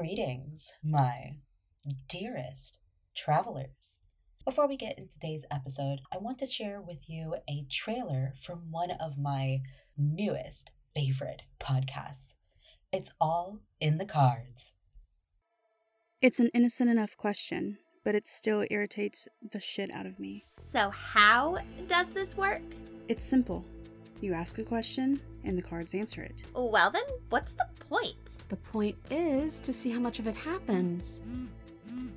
Greetings, my dearest travelers. Before we get into today's episode, I want to share with you a trailer from one of my newest favorite podcasts. It's all in the cards. It's an innocent enough question, but it still irritates the shit out of me. So, how does this work? It's simple. You ask a question, and the cards answer it. Well, then, what's the point? The point is to see how much of it happens.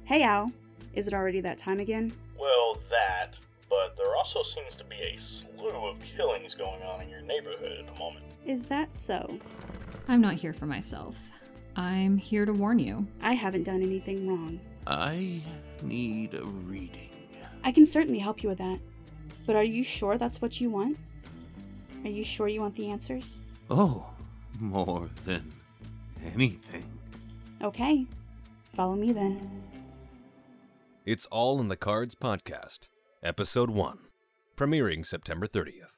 Hey, Al. Is it already that time again? Well, that, but there also seems to be a slew of killings going on in your neighborhood at the moment. Is that so? I'm not here for myself. I'm here to warn you. I haven't done anything wrong. I need a reading. I can certainly help you with that. But are you sure that's what you want? Are you sure you want the answers? Oh, more than anything. Okay. Follow me then. It's All in the Cards podcast, Episode 1, premiering September 30th.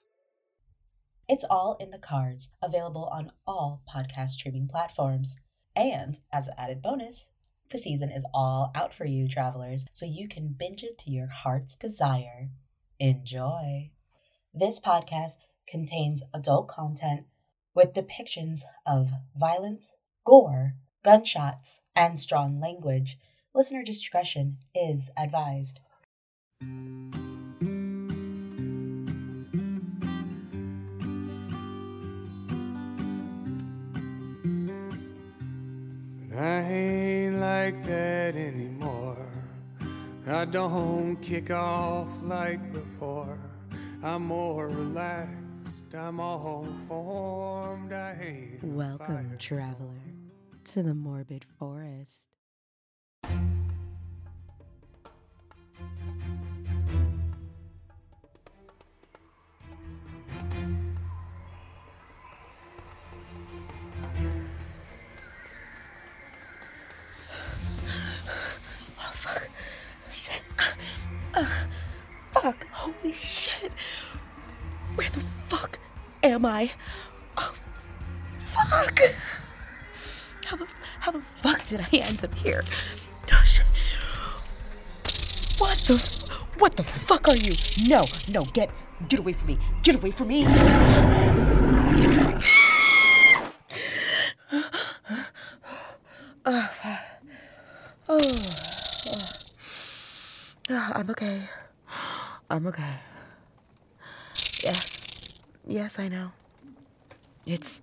It's all in the cards, available on all podcast streaming platforms. And as an added bonus, the season is all out for you, travelers, so you can binge it to your heart's desire. Enjoy. This podcast contains adult content with depictions of violence, gore, gunshots, and strong language. Listener discretion is advised. I ain't like that anymore. I don't kick off like before. I'm more relaxed. I'm all formed. I hate Welcome, traveler, to the morbid forest. Am I? Oh, fuck. How the, how the fuck did I end up here? Oh. What the, what the fuck are you? No, no, get, get away from me. Get away from me. Oh. Oh, oh. Ah, I'm okay. I'm okay. Yes. I know. It's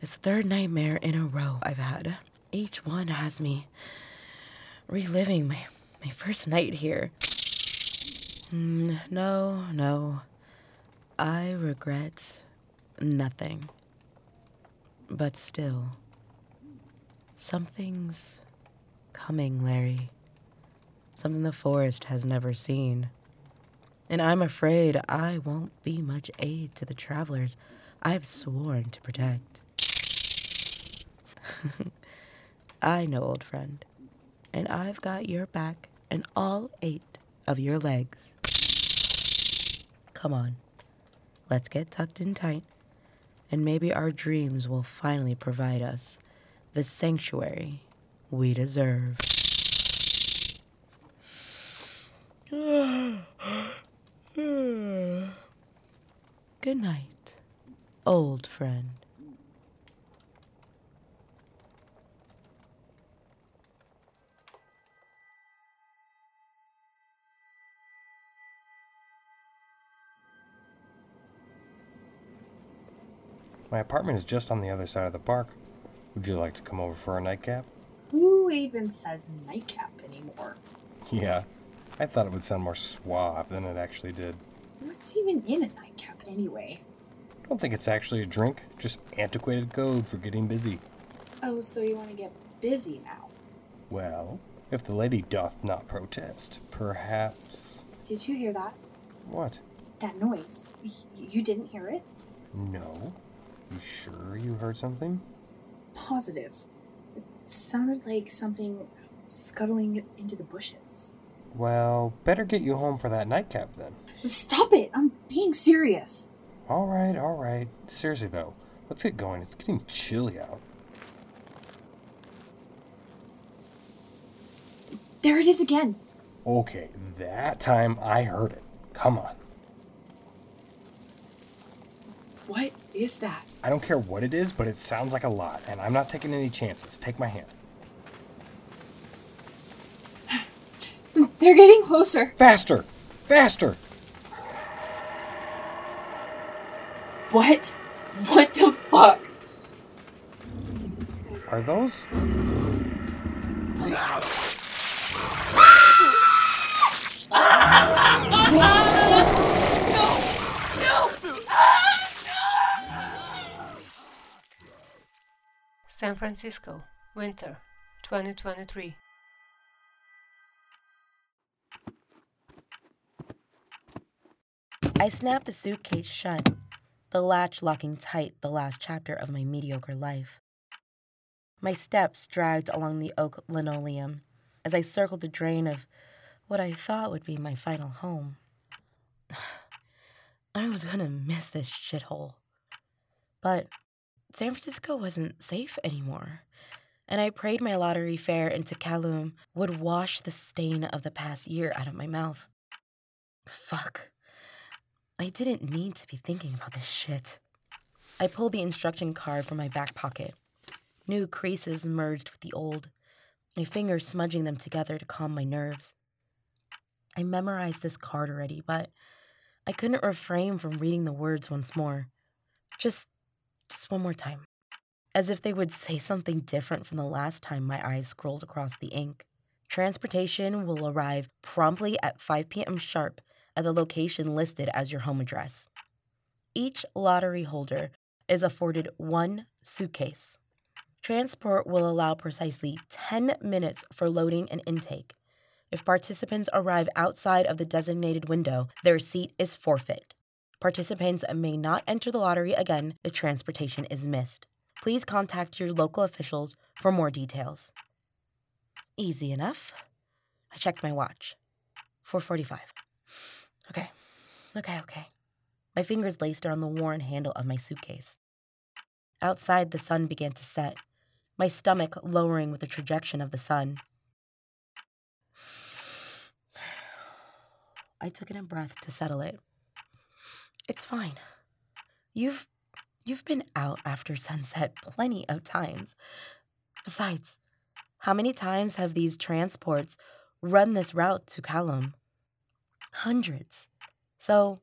it's the third nightmare in a row I've had. Each one has me reliving my my first night here. Mm, no, no. I regret nothing. But still, something's coming, Larry. Something the forest has never seen. And I'm afraid I won't be much aid to the travelers I've sworn to protect. I know, old friend, and I've got your back and all eight of your legs. Come on, let's get tucked in tight, and maybe our dreams will finally provide us the sanctuary we deserve. Good night, old friend. My apartment is just on the other side of the park. Would you like to come over for a nightcap? Who even says nightcap anymore? Yeah, I thought it would sound more suave than it actually did. What's even in a nightcap anyway? I don't think it's actually a drink, just antiquated code for getting busy. Oh, so you want to get busy now? Well, if the lady doth not protest, perhaps. Did you hear that? What? That noise. Y- you didn't hear it? No. You sure you heard something? Positive. It sounded like something scuttling into the bushes. Well, better get you home for that nightcap then. Stop it! I'm being serious. All right, all right. Seriously though, let's get going. It's getting chilly out. There it is again. Okay, that time I heard it. Come on. What is that? I don't care what it is, but it sounds like a lot, and I'm not taking any chances. Take my hand. They're getting closer. Faster! Faster! What? What the fuck? Are those? San Francisco, winter, 2023. I snapped the suitcase shut, the latch locking tight the last chapter of my mediocre life. My steps dragged along the oak linoleum as I circled the drain of what I thought would be my final home. I was gonna miss this shithole. But San Francisco wasn't safe anymore, and I prayed my lottery fare into Callum would wash the stain of the past year out of my mouth. Fuck. I didn't need to be thinking about this shit. I pulled the instruction card from my back pocket. New creases merged with the old, my fingers smudging them together to calm my nerves. I memorized this card already, but I couldn't refrain from reading the words once more. Just just one more time. As if they would say something different from the last time my eyes scrolled across the ink. Transportation will arrive promptly at 5 p.m. sharp at the location listed as your home address. Each lottery holder is afforded one suitcase. Transport will allow precisely 10 minutes for loading and intake. If participants arrive outside of the designated window, their seat is forfeit. Participants may not enter the lottery again if transportation is missed. Please contact your local officials for more details. Easy enough. I checked my watch. 4:45. Okay. Okay, okay. My fingers laced around the worn handle of my suitcase. Outside, the sun began to set, my stomach lowering with the trajectory of the sun. I took in a breath to settle it. It's fine. You've you've been out after sunset plenty of times. Besides, how many times have these transports run this route to Callum? Hundreds. So,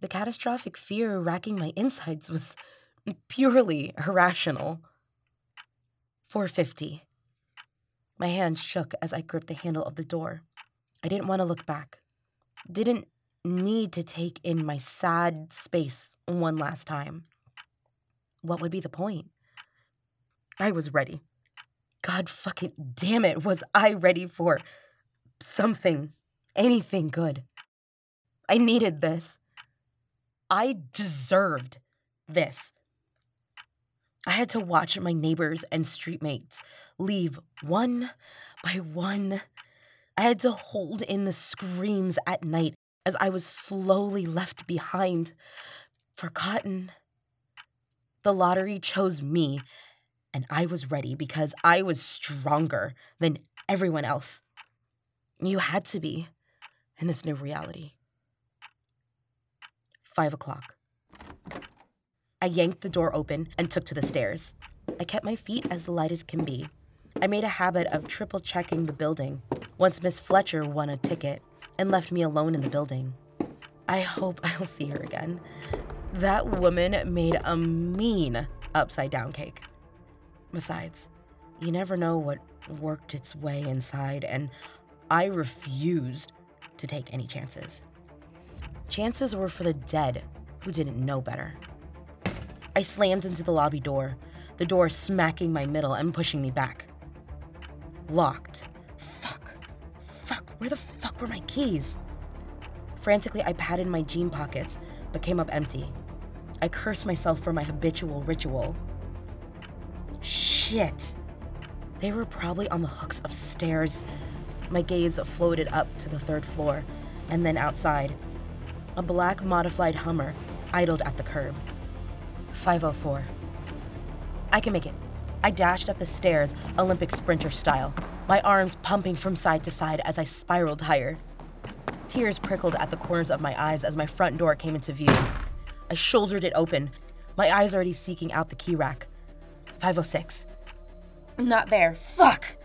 the catastrophic fear racking my insides was purely irrational. 450. My hand shook as I gripped the handle of the door. I didn't want to look back. Didn't need to take in my sad space one last time. What would be the point? I was ready. God fucking damn it, was I ready for something, anything good. I needed this. I deserved this. I had to watch my neighbors and streetmates leave one by one. I had to hold in the screams at night as I was slowly left behind, forgotten. The lottery chose me, and I was ready because I was stronger than everyone else. You had to be in this new reality. Five o'clock. I yanked the door open and took to the stairs. I kept my feet as light as can be. I made a habit of triple checking the building once Miss Fletcher won a ticket and left me alone in the building. I hope I'll see her again. That woman made a mean upside down cake. Besides, you never know what worked its way inside, and I refused to take any chances. Chances were for the dead who didn't know better. I slammed into the lobby door, the door smacking my middle and pushing me back. Locked. Fuck. Fuck. Where the fuck were my keys? Frantically, I patted my jean pockets, but came up empty. I cursed myself for my habitual ritual. Shit. They were probably on the hooks upstairs. My gaze floated up to the third floor, and then outside. A black modified Hummer idled at the curb. 504. I can make it. I dashed up the stairs, Olympic sprinter style. my arms pumping from side to side as I spiraled higher. Tears prickled at the corners of my eyes as my front door came into view. I shouldered it open, my eyes already seeking out the key rack. 506. Not there. Fuck!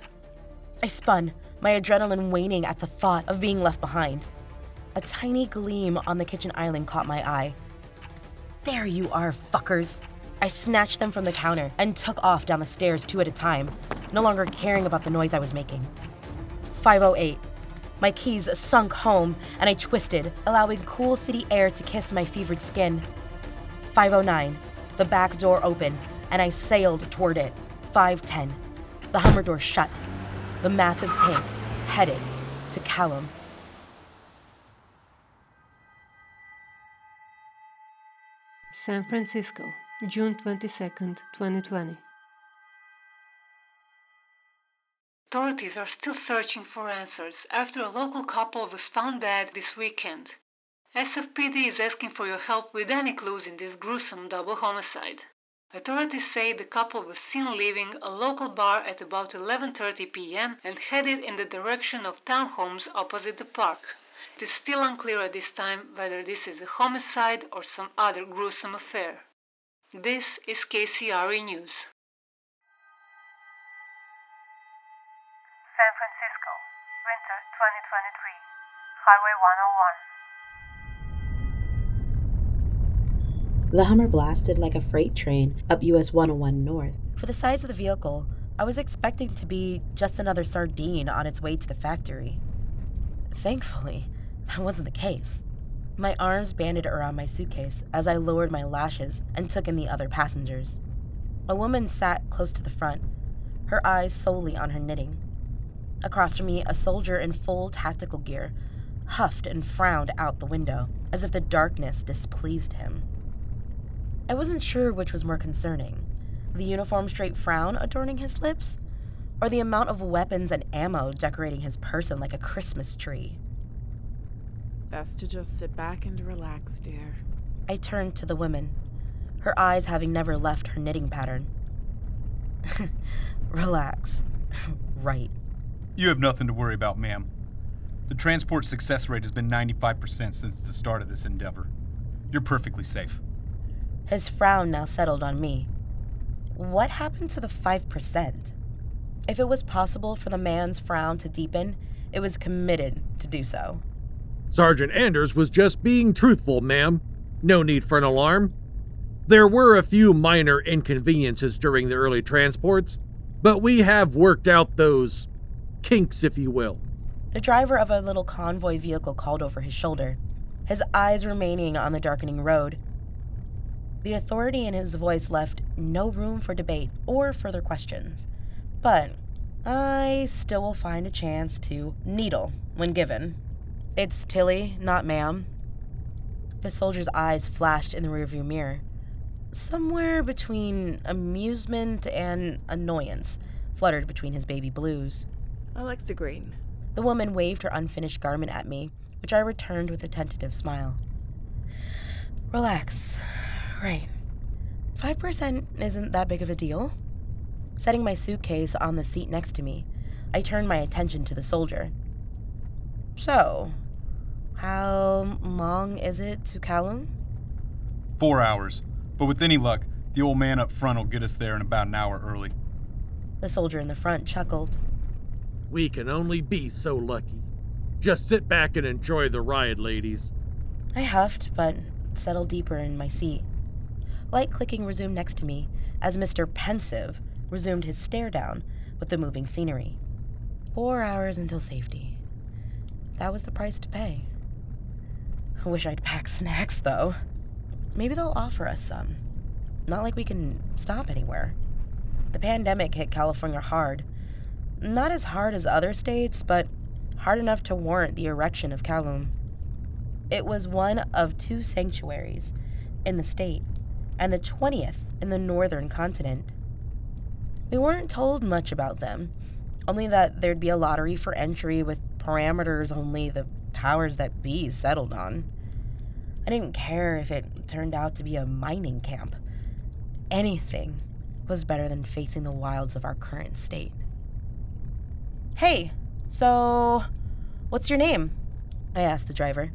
I spun, my adrenaline waning at the thought of being left behind. A tiny gleam on the kitchen island caught my eye. There you are, fuckers. I snatched them from the counter and took off down the stairs two at a time, no longer caring about the noise I was making. 508. My keys sunk home and I twisted, allowing cool city air to kiss my fevered skin. 509. The back door opened and I sailed toward it. 510. The Hummer door shut. The massive tank headed to Callum. San Francisco, June 22, 2020. Authorities are still searching for answers after a local couple was found dead this weekend. SFPD is asking for your help with any clues in this gruesome double homicide. Authorities say the couple was seen leaving a local bar at about 11:30 p.m. and headed in the direction of townhomes opposite the park. It is still unclear at this time whether this is a homicide or some other gruesome affair. This is KCRE News. San Francisco, winter 2023, Highway 101. The Hummer blasted like a freight train up US 101 North. For the size of the vehicle, I was expecting to be just another sardine on its way to the factory. Thankfully, that wasn't the case. My arms banded around my suitcase as I lowered my lashes and took in the other passengers. A woman sat close to the front, her eyes solely on her knitting. Across from me, a soldier in full tactical gear huffed and frowned out the window, as if the darkness displeased him. I wasn't sure which was more concerning the uniform straight frown adorning his lips, or the amount of weapons and ammo decorating his person like a Christmas tree. Best to just sit back and relax, dear. I turned to the woman, her eyes having never left her knitting pattern. relax. right. You have nothing to worry about, ma'am. The transport success rate has been 95% since the start of this endeavor. You're perfectly safe. His frown now settled on me. What happened to the 5%? If it was possible for the man's frown to deepen, it was committed to do so. Sergeant Anders was just being truthful, ma'am. No need for an alarm. There were a few minor inconveniences during the early transports, but we have worked out those kinks, if you will. The driver of a little convoy vehicle called over his shoulder, his eyes remaining on the darkening road. The authority in his voice left no room for debate or further questions. But I still will find a chance to needle when given. It's Tilly, not ma'am. The soldier's eyes flashed in the rearview mirror. Somewhere between amusement and annoyance fluttered between his baby blues. Alexa Green. The woman waved her unfinished garment at me, which I returned with a tentative smile. Relax. Right. 5% isn't that big of a deal. Setting my suitcase on the seat next to me, I turned my attention to the soldier. So, how long is it to Callum? Four hours. But with any luck, the old man up front will get us there in about an hour early. The soldier in the front chuckled. We can only be so lucky. Just sit back and enjoy the ride, ladies. I huffed, but settled deeper in my seat. Light clicking resumed next to me as Mr. Pensive resumed his stare down with the moving scenery. Four hours until safety. That was the price to pay. I wish I'd packed snacks, though. Maybe they'll offer us some. Not like we can stop anywhere. The pandemic hit California hard. Not as hard as other states, but hard enough to warrant the erection of Callum. It was one of two sanctuaries in the state, and the 20th in the northern continent. We weren't told much about them, only that there'd be a lottery for entry with parameters only the powers that be settled on. I didn't care if it turned out to be a mining camp. Anything was better than facing the wilds of our current state. Hey, so what's your name? I asked the driver.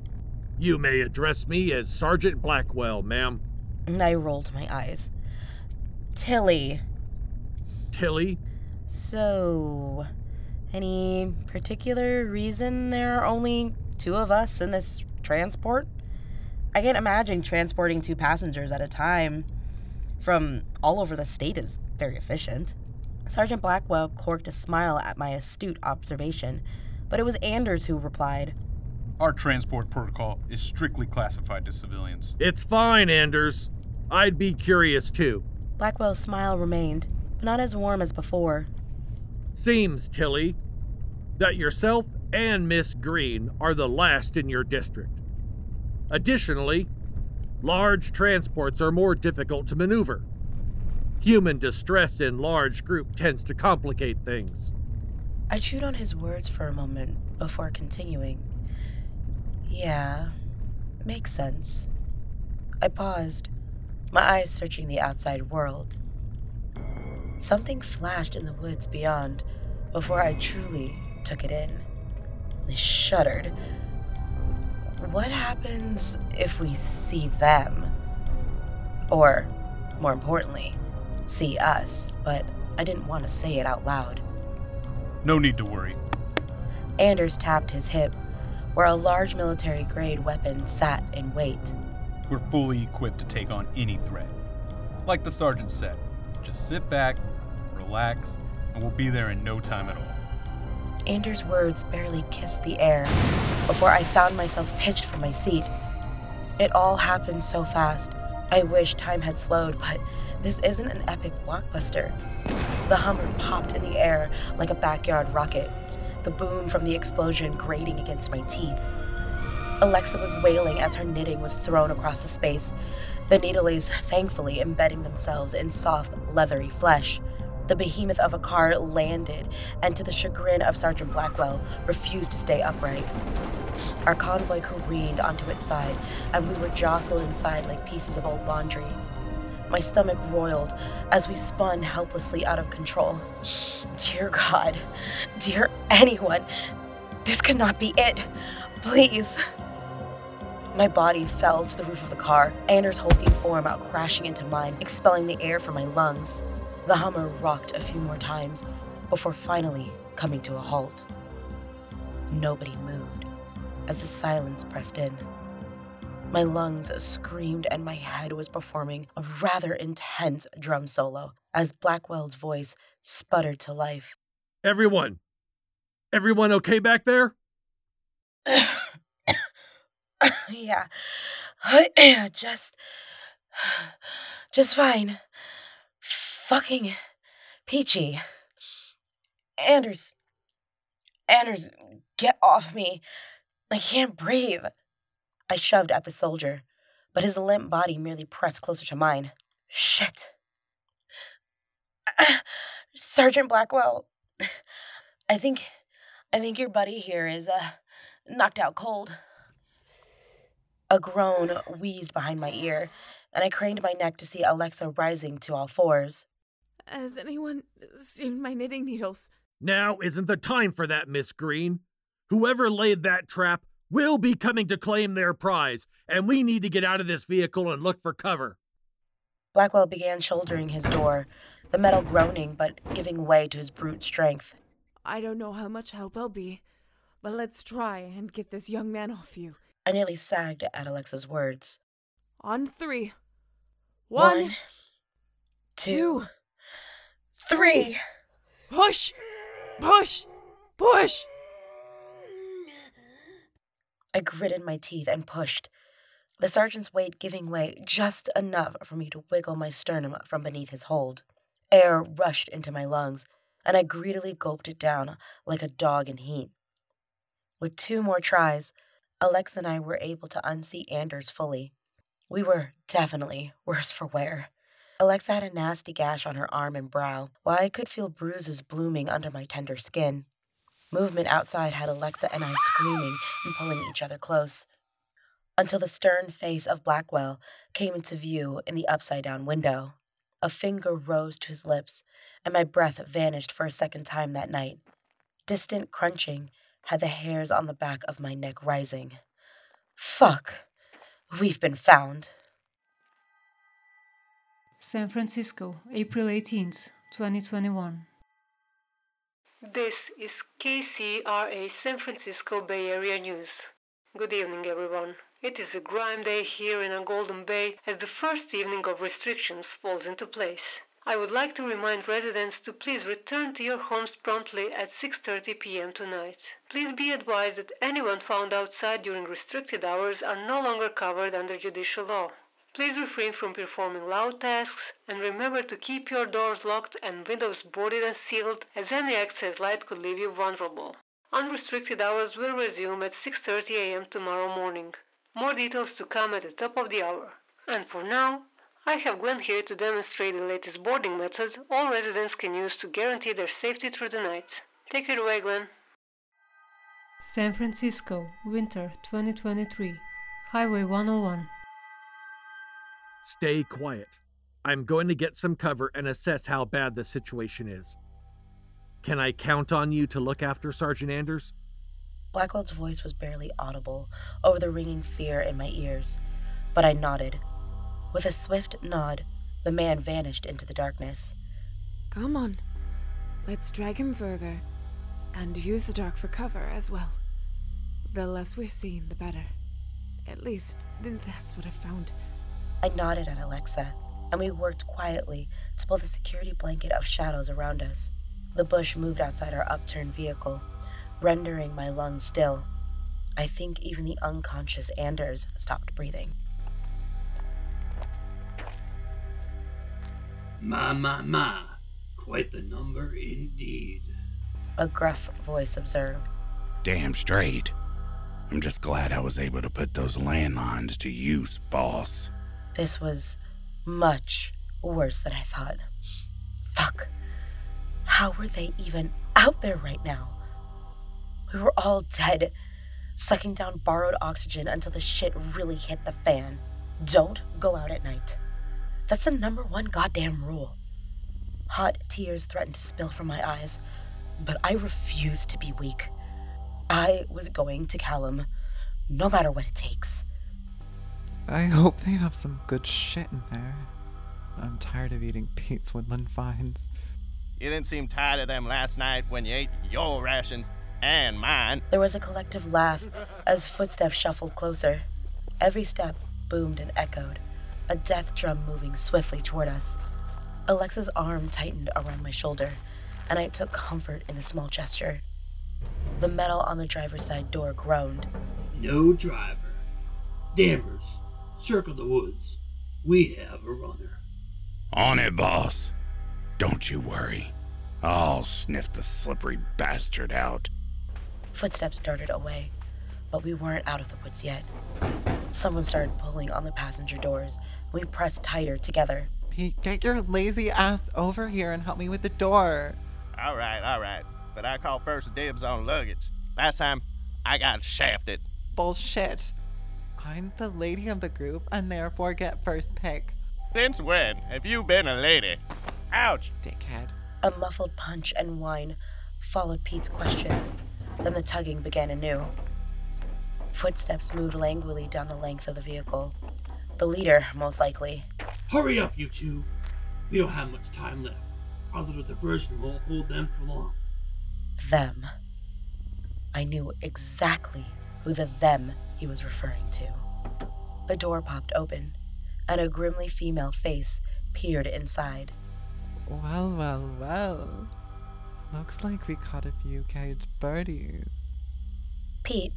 You may address me as Sergeant Blackwell, ma'am. And I rolled my eyes. Tilly. Tilly? So, any particular reason there are only two of us in this transport? I can't imagine transporting two passengers at a time from all over the state is very efficient. Sergeant Blackwell corked a smile at my astute observation, but it was Anders who replied, Our transport protocol is strictly classified to civilians. It's fine, Anders. I'd be curious too. Blackwell's smile remained, but not as warm as before. Seems, Tilly, that yourself and Miss Green are the last in your district. Additionally, large transports are more difficult to maneuver. Human distress in large group tends to complicate things. I chewed on his words for a moment before continuing. Yeah, makes sense. I paused, my eyes searching the outside world. Something flashed in the woods beyond before I truly took it in. I shuddered. What happens if we see them? Or, more importantly, see us, but I didn't want to say it out loud. No need to worry. Anders tapped his hip, where a large military grade weapon sat in wait. We're fully equipped to take on any threat. Like the sergeant said, just sit back, relax, and we'll be there in no time at all. Anders' words barely kissed the air before I found myself pitched from my seat. It all happened so fast. I wish time had slowed, but this isn't an epic blockbuster. The Hummer popped in the air like a backyard rocket, the boom from the explosion grating against my teeth. Alexa was wailing as her knitting was thrown across the space, the needles thankfully embedding themselves in soft, leathery flesh. The behemoth of a car landed, and to the chagrin of Sergeant Blackwell, refused to stay upright. Our convoy careened onto its side, and we were jostled inside like pieces of old laundry. My stomach roiled as we spun helplessly out of control. Dear God, dear anyone, this cannot be it. Please. My body fell to the roof of the car, Anders' hulking form out crashing into mine, expelling the air from my lungs. The Hummer rocked a few more times before finally coming to a halt. Nobody moved as the silence pressed in. My lungs screamed and my head was performing a rather intense drum solo as Blackwell's voice sputtered to life. Everyone! Everyone okay back there? yeah. Just. just fine. Fucking peachy. Anders. Anders, get off me. I can't breathe. I shoved at the soldier, but his limp body merely pressed closer to mine. Shit. Sergeant Blackwell, I think I think your buddy here is uh knocked out cold. A groan wheezed behind my ear, and I craned my neck to see Alexa rising to all fours. Has anyone seen my knitting needles? Now isn't the time for that, Miss Green. Whoever laid that trap will be coming to claim their prize, and we need to get out of this vehicle and look for cover. Blackwell began shouldering his door, the metal groaning but giving way to his brute strength. I don't know how much help I'll be, but let's try and get this young man off you. I nearly sagged at Alexa's words. On three. One, One two, three. Push! Push! Push! I gritted my teeth and pushed, the sergeant's weight giving way just enough for me to wiggle my sternum from beneath his hold. Air rushed into my lungs, and I greedily gulped it down like a dog in heat. With two more tries, Alexa and I were able to unseat Anders fully. We were definitely worse for wear. Alexa had a nasty gash on her arm and brow, while I could feel bruises blooming under my tender skin. Movement outside had Alexa and I screaming and pulling each other close. Until the stern face of Blackwell came into view in the upside down window. A finger rose to his lips, and my breath vanished for a second time that night. distant crunching had the hairs on the back of my neck rising. Fuck! We've been found. San Francisco, April 18th, 2021. This is KCRA San Francisco Bay Area News. Good evening, everyone. It is a grime day here in our Golden Bay as the first evening of restrictions falls into place. I would like to remind residents to please return to your homes promptly at 6:30 p.m. tonight. Please be advised that anyone found outside during restricted hours are no longer covered under judicial law. Please refrain from performing loud tasks and remember to keep your doors locked and windows boarded and sealed as any excess light could leave you vulnerable. Unrestricted hours will resume at 6:30 a.m. tomorrow morning. More details to come at the top of the hour. And for now, I have Glenn here to demonstrate the latest boarding method all residents can use to guarantee their safety through the night. Take it away, Glenn. San Francisco, winter 2023, Highway 101. Stay quiet. I'm going to get some cover and assess how bad the situation is. Can I count on you to look after Sergeant Anders? Blackwell's voice was barely audible over the ringing fear in my ears, but I nodded. With a swift nod, the man vanished into the darkness. Come on. Let's drag him further. And use the dark for cover as well. The less we're seen, the better. At least, that's what I found. I nodded at Alexa, and we worked quietly to pull the security blanket of shadows around us. The bush moved outside our upturned vehicle, rendering my lungs still. I think even the unconscious Anders stopped breathing. My, my, my. Quite the number indeed. A gruff voice observed. Damn straight. I'm just glad I was able to put those landlines to use, boss. This was much worse than I thought. Fuck. How were they even out there right now? We were all dead, sucking down borrowed oxygen until the shit really hit the fan. Don't go out at night. That's the number one goddamn rule. Hot tears threatened to spill from my eyes, but I refused to be weak. I was going to Callum, no matter what it takes. I hope they have some good shit in there. I'm tired of eating Pete's woodland finds. You didn't seem tired of them last night when you ate your rations and mine. There was a collective laugh as footsteps shuffled closer. Every step boomed and echoed, a death drum moving swiftly toward us. Alexa's arm tightened around my shoulder, and I took comfort in the small gesture. The metal on the driver's side door groaned. No driver. Danvers, circle the woods. We have a runner. On it, boss. Don't you worry. I'll sniff the slippery bastard out. Footsteps darted away, but we weren't out of the woods yet. Someone started pulling on the passenger doors. We pressed tighter together. Pete, get your lazy ass over here and help me with the door. All right, all right. But I call first dibs on luggage. Last time, I got shafted. Bullshit. I'm the lady of the group and therefore get first pick. Since when have you been a lady? Ouch! Dickhead. A muffled punch and whine followed Pete's question. Then the tugging began anew. Footsteps moved languidly down the length of the vehicle. The leader, most likely. Hurry up, you two. We don't have much time left. Our little diversion won't hold them for long. Them. I knew exactly who the them he was referring to. The door popped open, and a grimly female face peered inside. Well, well, well. Looks like we caught a few caged birdies. Pete,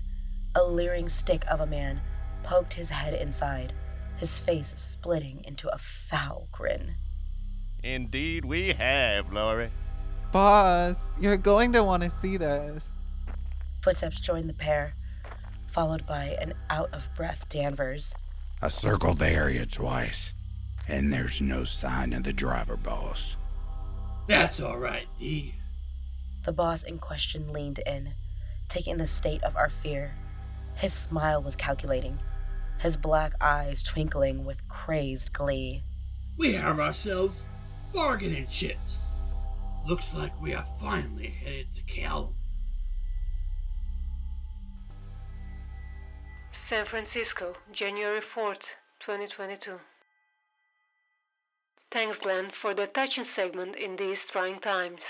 a leering stick of a man, poked his head inside, his face splitting into a foul grin. Indeed, we have, Laurie. Boss, you're going to want to see this. Footsteps joined the pair, followed by an out of breath Danvers. I circled the area twice, and there's no sign of the driver, boss. That's all right, D. The boss in question leaned in, taking the state of our fear. His smile was calculating, his black eyes twinkling with crazed glee. We have ourselves bargaining chips. Looks like we are finally headed to Callum. San Francisco, January 4th, 2022. Thanks, Glenn, for the touching segment in these trying times.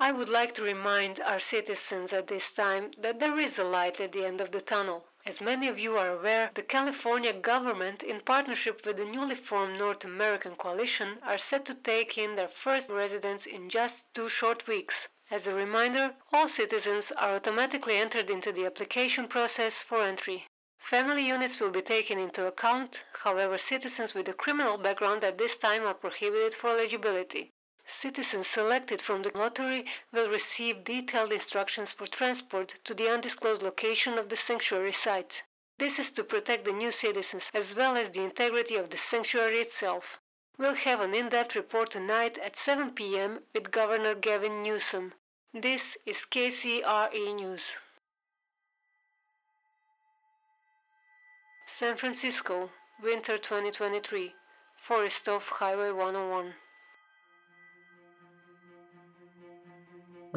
I would like to remind our citizens at this time that there is a light at the end of the tunnel. As many of you are aware, the California government, in partnership with the newly formed North American Coalition, are set to take in their first residents in just two short weeks. As a reminder, all citizens are automatically entered into the application process for entry. Family units will be taken into account, however, citizens with a criminal background at this time are prohibited for eligibility. Citizens selected from the lottery will receive detailed instructions for transport to the undisclosed location of the sanctuary site. This is to protect the new citizens as well as the integrity of the sanctuary itself. We'll have an in depth report tonight at 7 p.m. with Governor Gavin Newsom. This is KCRE News. San Francisco, winter 2023, Forest off Highway 101.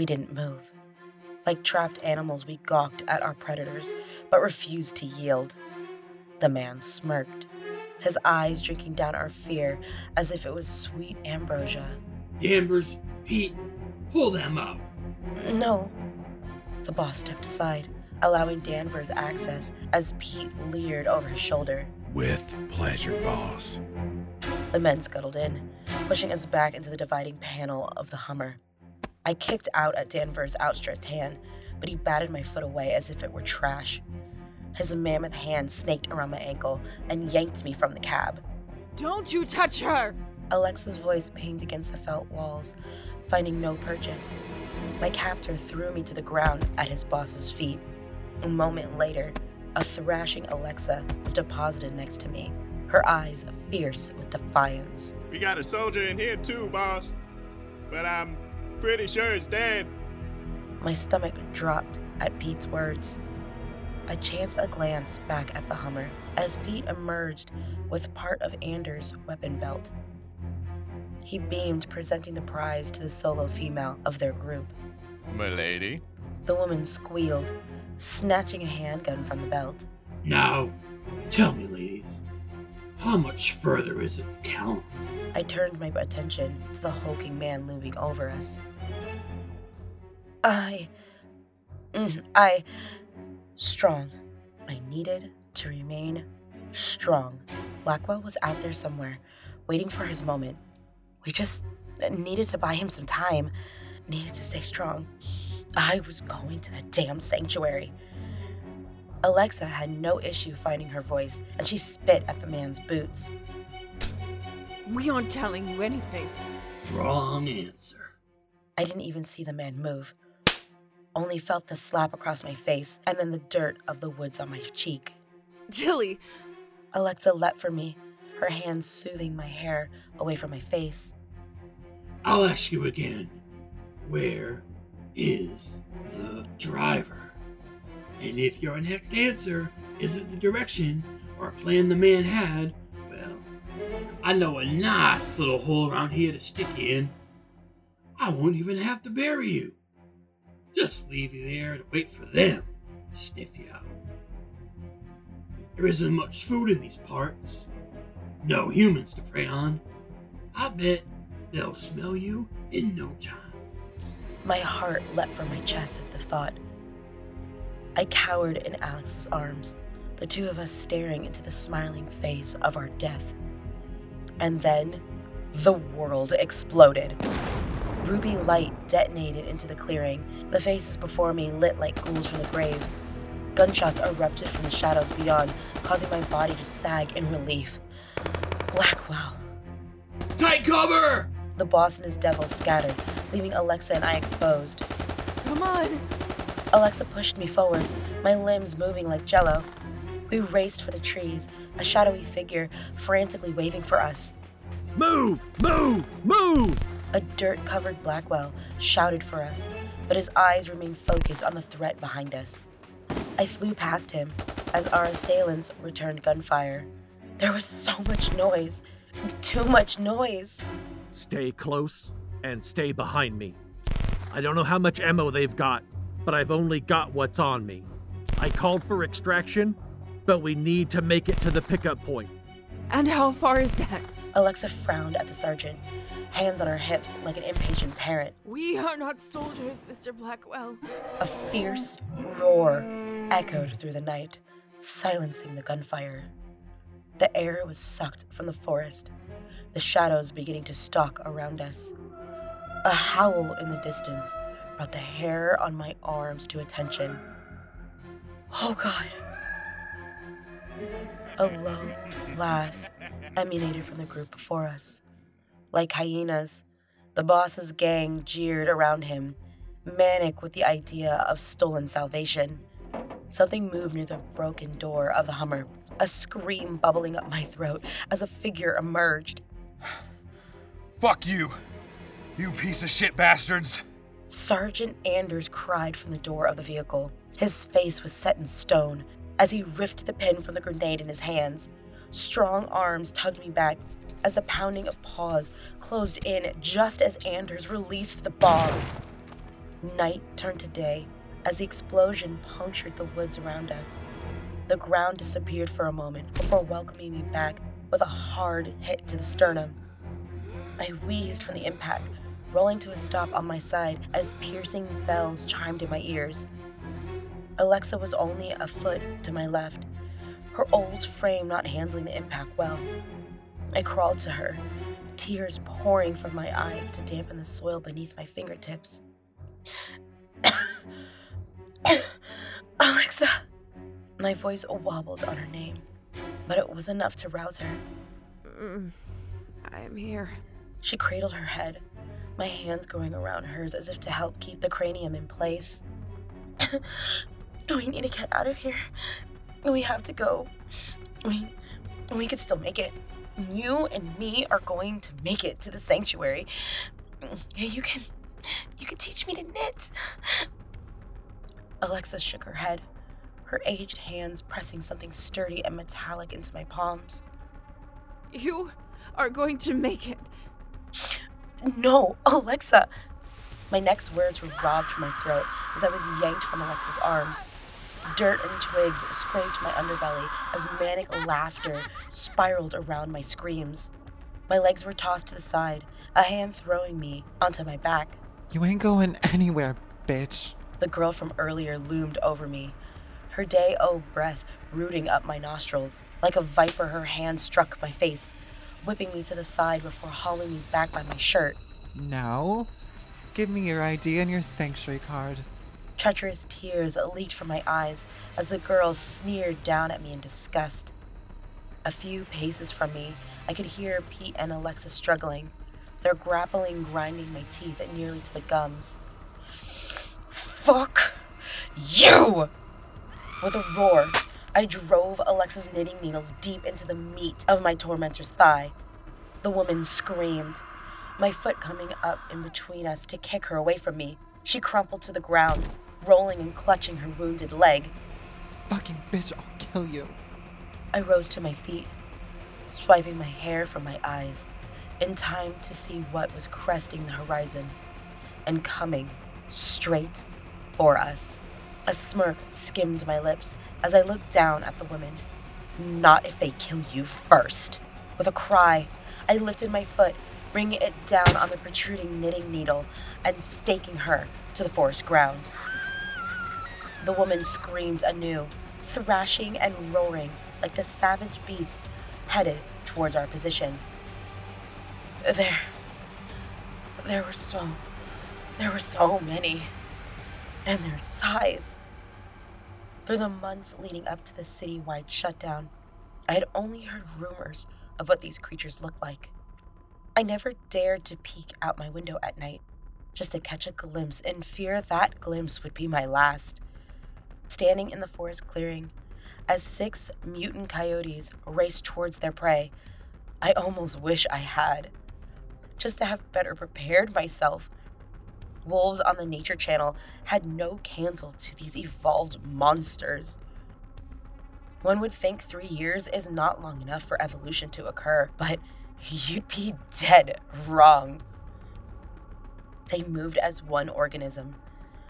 We didn't move. Like trapped animals, we gawked at our predators, but refused to yield. The man smirked, his eyes drinking down our fear as if it was sweet ambrosia. Danvers, Pete, pull them up. No. The boss stepped aside, allowing Danvers access as Pete leered over his shoulder. With pleasure, boss. The men scuttled in, pushing us back into the dividing panel of the Hummer. I kicked out at Danvers' outstretched hand, but he batted my foot away as if it were trash. His mammoth hand snaked around my ankle and yanked me from the cab. Don't you touch her! Alexa's voice pinged against the felt walls, finding no purchase. My captor threw me to the ground at his boss's feet. A moment later, a thrashing Alexa was deposited next to me, her eyes fierce with defiance. We got a soldier in here too, boss. But I'm pretty sure it's dead. My stomach dropped at Pete's words. I chanced a glance back at the Hummer as Pete emerged with part of Anders' weapon belt. He beamed, presenting the prize to the solo female of their group. Milady? The woman squealed, snatching a handgun from the belt. Now, tell me, ladies, how much further is it to count? I turned my attention to the hulking man looming over us. I. mm, I. strong. I needed to remain strong. Blackwell was out there somewhere, waiting for his moment. We just needed to buy him some time, needed to stay strong. I was going to the damn sanctuary. Alexa had no issue finding her voice, and she spit at the man's boots. We aren't telling you anything. Wrong answer. I didn't even see the man move, only felt the slap across my face and then the dirt of the woods on my cheek. Tilly! Alexa leapt for me, her hands soothing my hair away from my face. I'll ask you again. Where is the driver? And if your next answer isn't the direction or plan the man had, well, I know a nice little hole around here to stick you in. I won't even have to bury you. Just leave you there to wait for them to sniff you out. There isn't much food in these parts. No humans to prey on. I bet they'll smell you in no time. My heart leapt from my chest at the thought. I cowered in Alex's arms, the two of us staring into the smiling face of our death. And then the world exploded. Ruby light detonated into the clearing, the faces before me lit like ghouls from the grave. Gunshots erupted from the shadows beyond, causing my body to sag in relief. Blackwell. Take cover! The boss and his devils scattered, leaving Alexa and I exposed. Come on! Alexa pushed me forward, my limbs moving like jello. We raced for the trees, a shadowy figure frantically waving for us. Move! Move! Move! A dirt covered Blackwell shouted for us, but his eyes remained focused on the threat behind us. I flew past him as our assailants returned gunfire. There was so much noise, too much noise. Stay close and stay behind me. I don't know how much ammo they've got, but I've only got what's on me. I called for extraction, but we need to make it to the pickup point. And how far is that? Alexa frowned at the sergeant, hands on her hips like an impatient parent. We are not soldiers, Mr. Blackwell. A fierce roar echoed through the night, silencing the gunfire. The air was sucked from the forest, the shadows beginning to stalk around us. A howl in the distance brought the hair on my arms to attention. Oh God. A low laugh emanated from the group before us. Like hyenas, the boss's gang jeered around him, manic with the idea of stolen salvation. Something moved near the broken door of the Hummer, a scream bubbling up my throat as a figure emerged. Fuck you! You piece of shit bastards! Sergeant Anders cried from the door of the vehicle. His face was set in stone as he ripped the pin from the grenade in his hands. Strong arms tugged me back as the pounding of paws closed in just as Anders released the bomb. Night turned to day as the explosion punctured the woods around us. The ground disappeared for a moment before welcoming me back with a hard hit to the sternum. I wheezed from the impact, rolling to a stop on my side as piercing bells chimed in my ears. Alexa was only a foot to my left, her old frame not handling the impact well. I crawled to her, tears pouring from my eyes to dampen the soil beneath my fingertips. Alexa! My voice wobbled on her name, but it was enough to rouse her. Mm, I am here. She cradled her head, my hands going around hers as if to help keep the cranium in place. we need to get out of here. We have to go. We we could still make it. You and me are going to make it to the sanctuary. You can you can teach me to knit. Alexa shook her head, her aged hands pressing something sturdy and metallic into my palms. You are going to make it. No, Alexa! My next words were robbed from my throat as I was yanked from Alexa's arms. Dirt and twigs scraped my underbelly as manic laughter spiraled around my screams. My legs were tossed to the side, a hand throwing me onto my back. You ain't going anywhere, bitch. The girl from earlier loomed over me, her day old breath rooting up my nostrils. Like a viper, her hand struck my face, whipping me to the side before hauling me back by my shirt. Now, give me your ID and your sanctuary card. Treacherous tears leaked from my eyes as the girl sneered down at me in disgust. A few paces from me, I could hear Pete and Alexa struggling, their grappling grinding my teeth and nearly to the gums. Fuck you! With a roar, I drove Alexa's knitting needles deep into the meat of my tormentor's thigh. The woman screamed, my foot coming up in between us to kick her away from me. She crumpled to the ground, rolling and clutching her wounded leg. Fucking bitch, I'll kill you. I rose to my feet, swiping my hair from my eyes, in time to see what was cresting the horizon and coming straight for us. A smirk skimmed my lips as I looked down at the woman. Not if they kill you first. With a cry, I lifted my foot, bringing it down on the protruding knitting needle and staking her to the forest ground. The woman screamed anew, thrashing and roaring like the savage beasts headed towards our position. There. There were so. There were so many. And their size. Through the months leading up to the citywide shutdown, I had only heard rumors of what these creatures looked like. I never dared to peek out my window at night, just to catch a glimpse in fear that glimpse would be my last. Standing in the forest clearing, as six mutant coyotes raced towards their prey, I almost wish I had. Just to have better prepared myself. Wolves on the Nature Channel had no candle to these evolved monsters. One would think three years is not long enough for evolution to occur, but you'd be dead wrong. They moved as one organism,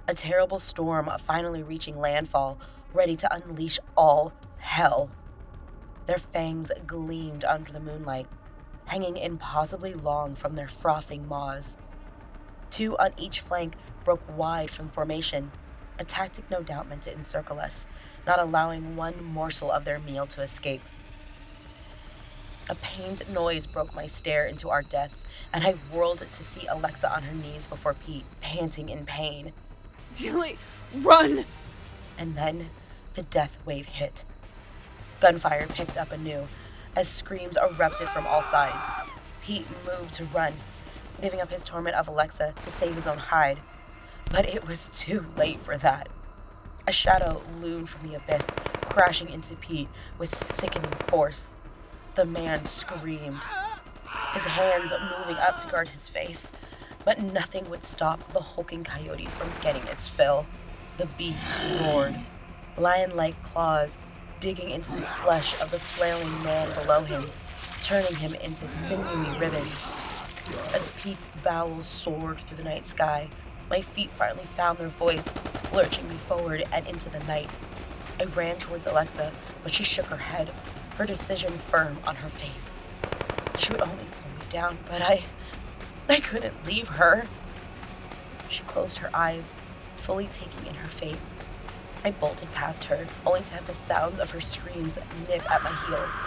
A terrible storm finally reaching landfall, ready to unleash all hell. Their fangs gleamed under the moonlight, hanging impossibly long from their frothing maws. Two on each flank broke wide from formation, a tactic no doubt meant to encircle us, not allowing one morsel of their meal to escape. A pained noise broke my stare into our deaths, and I whirled to see Alexa on her knees before Pete, panting in pain. Run! And then the death wave hit. Gunfire picked up anew as screams erupted from all sides. Pete moved to run, giving up his torment of Alexa to save his own hide. But it was too late for that. A shadow loomed from the abyss, crashing into Pete with sickening force. The man screamed, his hands moving up to guard his face, but nothing would stop the hulking coyote from getting its fill. The beast roared, lion like claws digging into the flesh of the flailing man below him, turning him into sinewy ribbons. As Pete's bowels soared through the night sky, my feet finally found their voice, lurching me forward and into the night. I ran towards Alexa, but she shook her head, her decision firm on her face. She would only slow me down, but I. I couldn't leave her. She closed her eyes, fully taking in her fate. I bolted past her, only to have the sounds of her screams nip at my heels.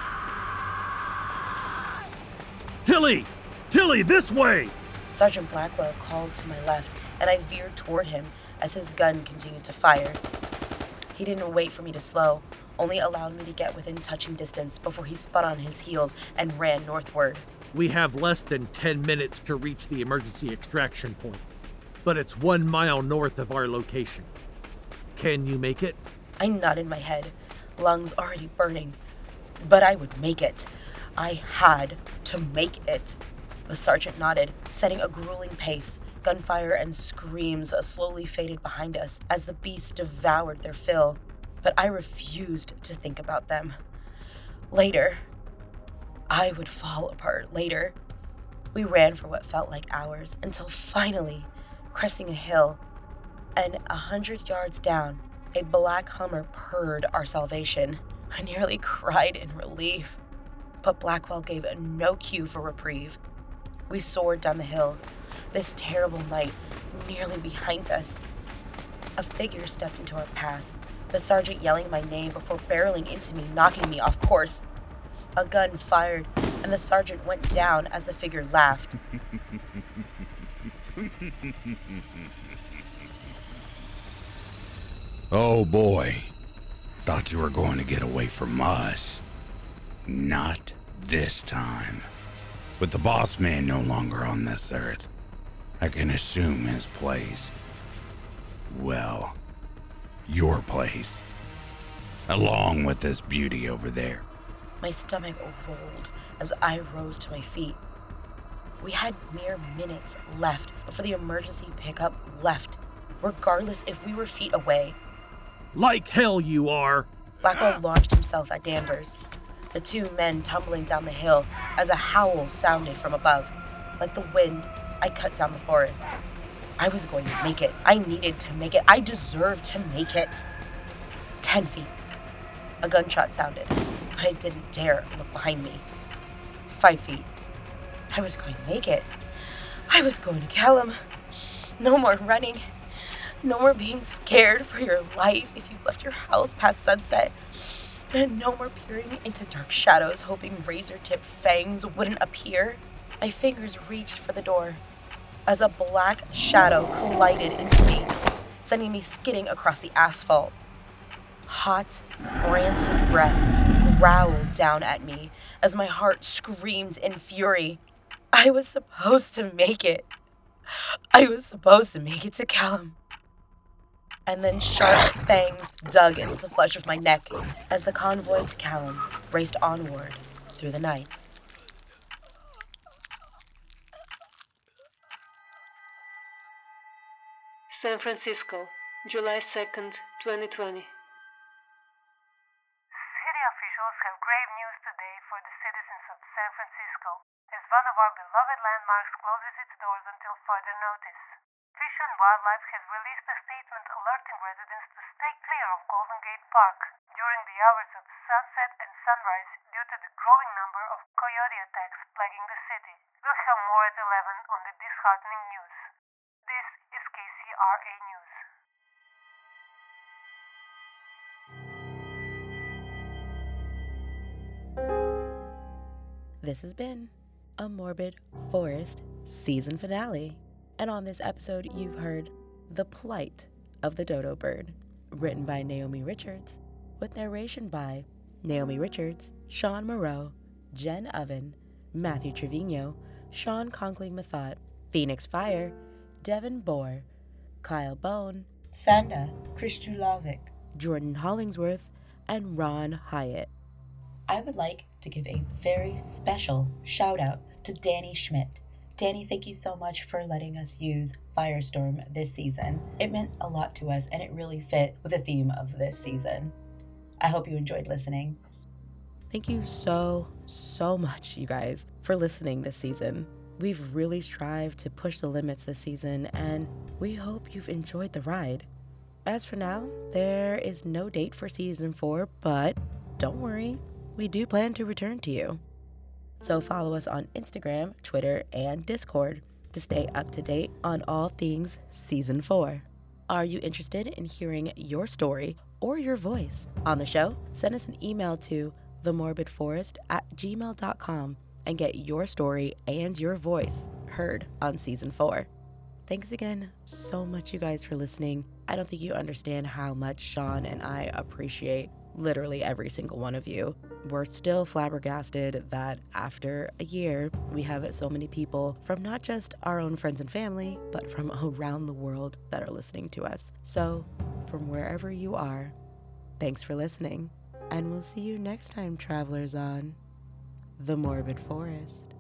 Tilly! Tilly, this way! Sergeant Blackwell called to my left, and I veered toward him as his gun continued to fire. He didn't wait for me to slow, only allowed me to get within touching distance before he spun on his heels and ran northward. We have less than 10 minutes to reach the emergency extraction point, but it's one mile north of our location. Can you make it? I nodded my head, lungs already burning. But I would make it. I had to make it. The sergeant nodded, setting a grueling pace. Gunfire and screams slowly faded behind us as the beasts devoured their fill. But I refused to think about them. Later, I would fall apart later. We ran for what felt like hours until finally, cresting a hill, and a hundred yards down, a black Hummer purred our salvation. I nearly cried in relief, but Blackwell gave no cue for reprieve. We soared down the hill, this terrible night nearly behind us. A figure stepped into our path, the sergeant yelling my name before barreling into me, knocking me off course. A gun fired, and the sergeant went down as the figure laughed. oh boy. Thought you were going to get away from us. Not this time. With the boss man no longer on this earth, I can assume his place. Well, your place. Along with this beauty over there. My stomach rolled as I rose to my feet. We had mere minutes left before the emergency pickup left, regardless if we were feet away. Like hell you are! Blackwell launched himself at Danvers, the two men tumbling down the hill as a howl sounded from above. Like the wind, I cut down the forest. I was going to make it. I needed to make it. I deserved to make it. Ten feet. A gunshot sounded, I didn't dare look behind me. Five feet. I was going to make it. I was going to him. No more running. No more being scared for your life if you left your house past sunset. And no more peering into dark shadows, hoping razor tipped fangs wouldn't appear. My fingers reached for the door as a black shadow collided into me, sending me skidding across the asphalt. Hot, rancid breath growled down at me as my heart screamed in fury. I was supposed to make it. I was supposed to make it to Callum. And then sharp fangs dug into the flesh of my neck as the convoy to Callum raced onward through the night. San Francisco, July 2nd, 2020. This has been a Morbid Forest season finale. And on this episode, you've heard The Plight of the Dodo Bird, written by Naomi Richards, with narration by Naomi Richards, Sean Moreau, Jen Oven, Matthew Trevino, Sean Conkling Mathot, Phoenix Fire, Devin Bohr, Kyle Bone, Sanda Kristulavic, Jordan Hollingsworth, and Ron Hyatt. I would like to give a very special shout out to Danny Schmidt. Danny, thank you so much for letting us use Firestorm this season. It meant a lot to us and it really fit with the theme of this season. I hope you enjoyed listening. Thank you so, so much, you guys, for listening this season. We've really strived to push the limits this season, and we hope you've enjoyed the ride. As for now, there is no date for season four, but don't worry, we do plan to return to you. So follow us on Instagram, Twitter, and Discord to stay up to date on all things season four. Are you interested in hearing your story or your voice on the show? Send us an email to themorbidforest at gmail.com and get your story and your voice heard on season four. Thanks again so much, you guys, for listening. I don't think you understand how much Sean and I appreciate literally every single one of you. We're still flabbergasted that after a year, we have so many people from not just our own friends and family, but from around the world that are listening to us. So, from wherever you are, thanks for listening, and we'll see you next time, travelers, on The Morbid Forest.